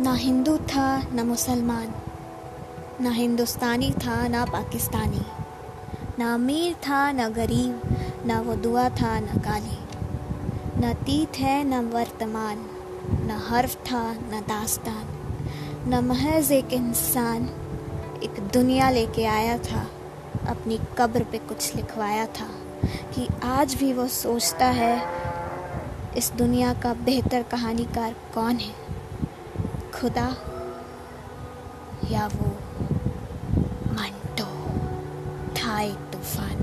ना हिंदू था, ना मुसलमान। ना हिंदुस्तानी था, ना पाकिस्तानी। ना अमीर था, ना गरीब। ना वो दुआ था, ना काली। न अतीत है, न वर्तमान। न हर्फ था, न दास्तान। न महज एक इंसान एक दुनिया लेके आया था, अपनी कब्र पे कुछ लिखवाया था कि आज भी वो सोचता है, इस दुनिया का बेहतर कहानीकार कौन है? खुदा या वो मंटो था एक तूफ़ान।